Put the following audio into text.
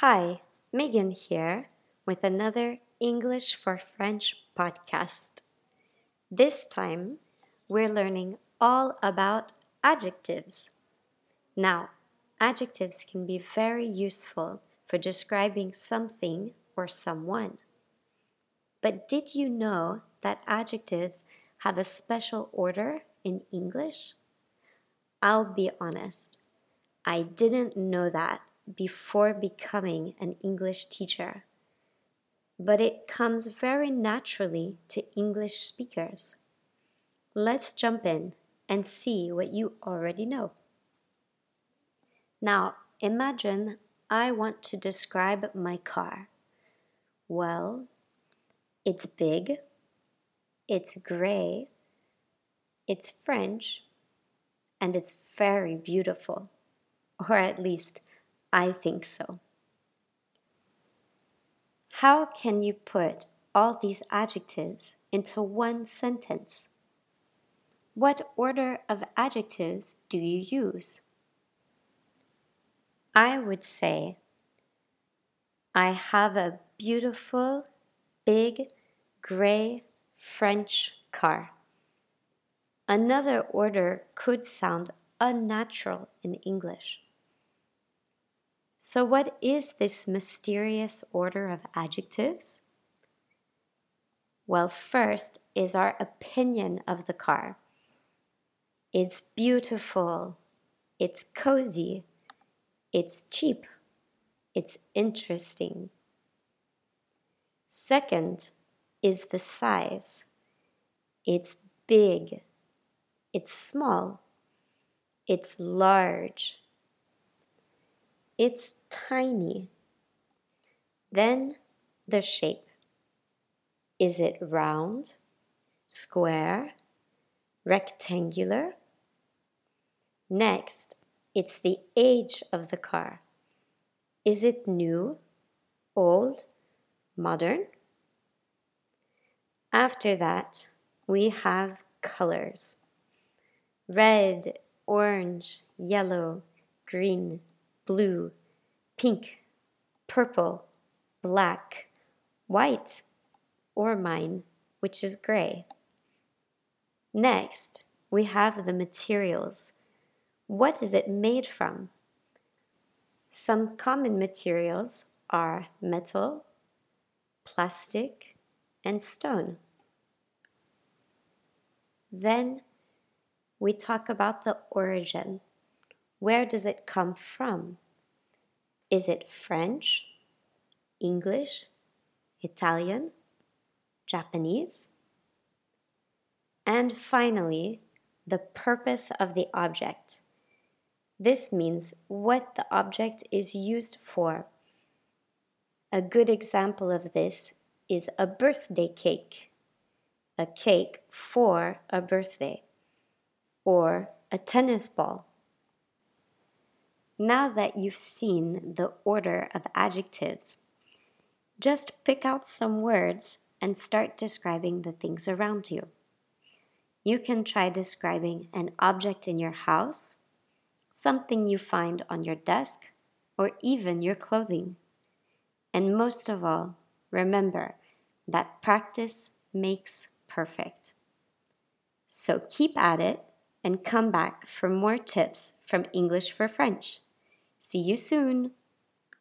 Hi, Megan here with another English for French podcast. This time, we're learning all about adjectives. Now, adjectives can be very useful for describing something or someone. But did you know that adjectives have a special order in English? I'll be honest, I didn't know that before becoming an English teacher, but it comes very naturally to English speakers. Let's jump in and see what you already know. Now, imagine I want to describe my car. Well, it's big, it's gray, it's French, and it's very beautiful. Or at least, I think so. How can you put all these adjectives into one sentence? What order of adjectives do you use? I would say, I have a beautiful, big, gray French car. Another order could sound unnatural in English. So, what is this mysterious order of adjectives? Well, first is our opinion of the car. It's beautiful, it's cozy, it's cheap. It's interesting. Second is the size. It's big. It's small. It's large. It's tiny. Then the shape. Is it round, square, rectangular? Next, it's the age of the car. Is it new, old, modern? After that, we have colors red, orange, yellow, green, blue, pink, purple, black, white, or mine, which is gray. Next, we have the materials what is it made from? Some common materials are metal, plastic, and stone. Then we talk about the origin. Where does it come from? Is it French, English, Italian, Japanese? And finally, the purpose of the object. This means what the object is used for. A good example of this is a birthday cake, a cake for a birthday, or a tennis ball. Now that you've seen the order of adjectives, just pick out some words and start describing the things around you. You can try describing an object in your house something you find on your desk, or even your clothing. And most of all, remember that practice makes perfect. So keep at it and come back for more tips from English for French. See you soon!